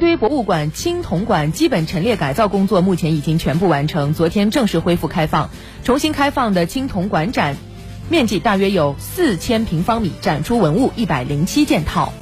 堆博物馆青铜馆基本陈列改造工作目前已经全部完成昨天正式恢复开放重新开放的青铜馆展面积大约有四千平方米展出文物一百零七件套